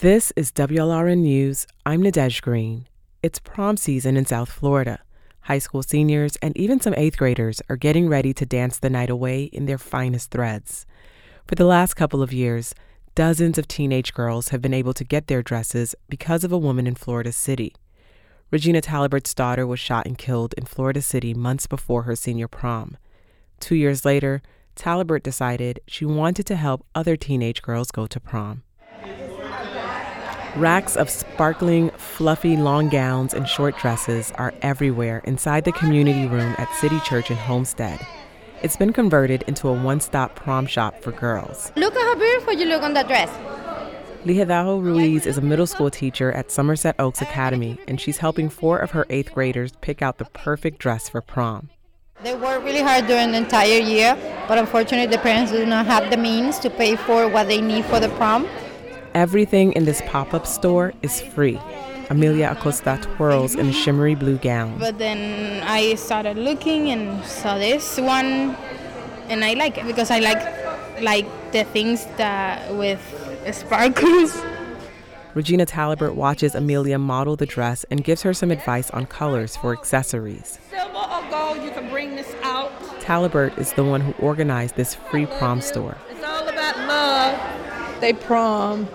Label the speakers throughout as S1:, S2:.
S1: This is WLRN News. I'm Nadege Green. It's prom season in South Florida. High school seniors and even some eighth graders are getting ready to dance the night away in their finest threads. For the last couple of years, dozens of teenage girls have been able to get their dresses because of a woman in Florida City. Regina Talibert's daughter was shot and killed in Florida City months before her senior prom. Two years later, Talibert decided she wanted to help other teenage girls go to prom. Racks of sparkling, fluffy long gowns and short dresses are everywhere inside the community room at City Church in Homestead. It's been converted into a one stop prom shop for girls.
S2: Look at how beautiful you look on that dress.
S1: Lijedajo Ruiz is a middle school teacher at Somerset Oaks Academy, and she's helping four of her eighth graders pick out the perfect dress for prom.
S2: They work really hard during the entire year, but unfortunately, the parents do not have the means to pay for what they need for the prom.
S1: Everything in this pop up store is free. Amelia Acosta twirls in a shimmery blue gown.
S3: But then I started looking and saw this one, and I like it because I like like the things that with sparkles.
S1: Regina Talibert watches Amelia model the dress and gives her some advice on colors for accessories.
S4: Silver or gold, you can bring this out.
S1: Talibert is the one who organized this free prom store.
S4: It's all about love. They prom,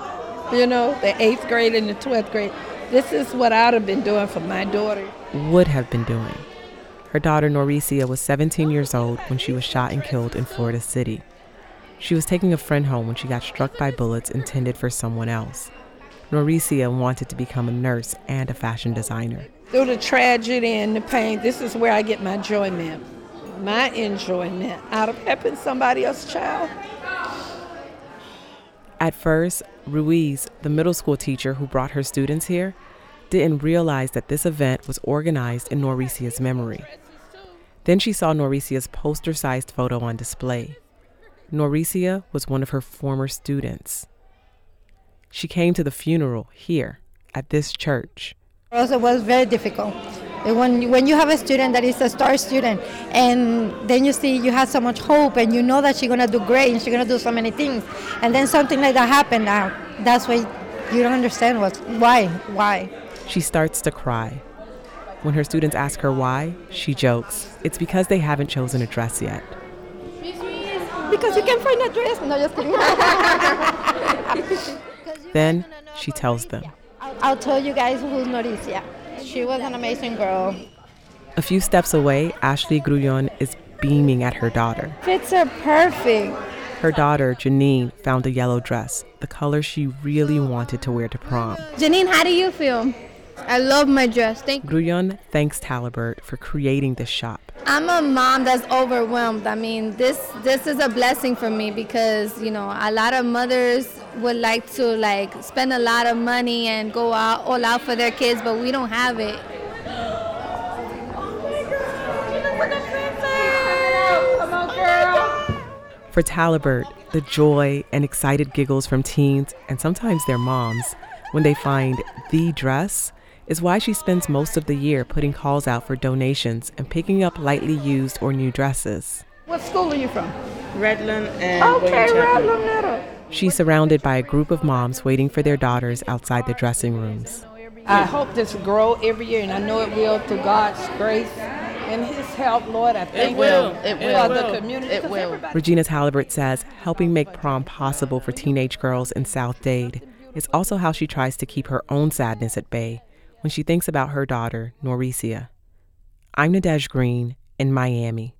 S4: you know, the eighth grade and the 12th grade. This is what I'd have been doing for my daughter.
S1: Would have been doing. Her daughter Noricia was 17 years old when she was shot and killed in Florida City. She was taking a friend home when she got struck by bullets intended for someone else. Noricia wanted to become a nurse and a fashion designer.
S4: Through the tragedy and the pain, this is where I get my enjoyment, my enjoyment out of helping somebody else's child.
S1: At first, Ruiz, the middle school teacher who brought her students here, didn't realize that this event was organized in Noricia's memory. Then she saw Noricia's poster sized photo on display. Noricia was one of her former students. She came to the funeral here at this church.
S2: It was very difficult. When, when you have a student that is a star student, and then you see you have so much hope, and you know that she's gonna do great, and she's gonna do so many things, and then something like that happened. Now, that's why you don't understand what, why, why.
S1: She starts to cry. When her students ask her why, she jokes, it's because they haven't chosen a dress yet.
S2: Because you can't find a dress. No, just kidding.
S1: Then she tells them.
S2: I'll, I'll tell you guys who's Noricia. She was an amazing girl.
S1: A few steps away, Ashley Grullon is beaming at her daughter.
S3: Fits her perfect.
S1: Her daughter, Janine, found a yellow dress, the color she really wanted to wear to prom.
S3: Janine, how do you feel? I love my dress. Thank you.
S1: Grullon thanks Talibert for creating this shop.
S3: I'm a mom that's overwhelmed. I mean, this this is a blessing for me because you know a lot of mothers would like to like spend a lot of money and go out all out for their kids, but we don't have it.
S1: For Talibert, the joy and excited giggles from teens and sometimes their moms when they find the dress is why she spends most of the year putting calls out for donations and picking up lightly used or new dresses.
S4: What school are you from?
S5: Redland and
S4: Okay,
S5: William
S4: Redland Middle.
S1: She's surrounded by a group of moms waiting for their daughters outside the dressing rooms.
S4: I hope this will grow every year, and I know it will through God's grace and His help, Lord. I thank
S5: will.
S4: you
S5: It
S4: for
S5: will.
S4: the community.
S5: It
S4: 'cause
S5: will.
S1: Regina Talibert says helping make prom possible for teenage girls in South Dade is also how she tries to keep her own sadness at bay when she thinks about her daughter, Noricia. I'm Nadege Green in Miami.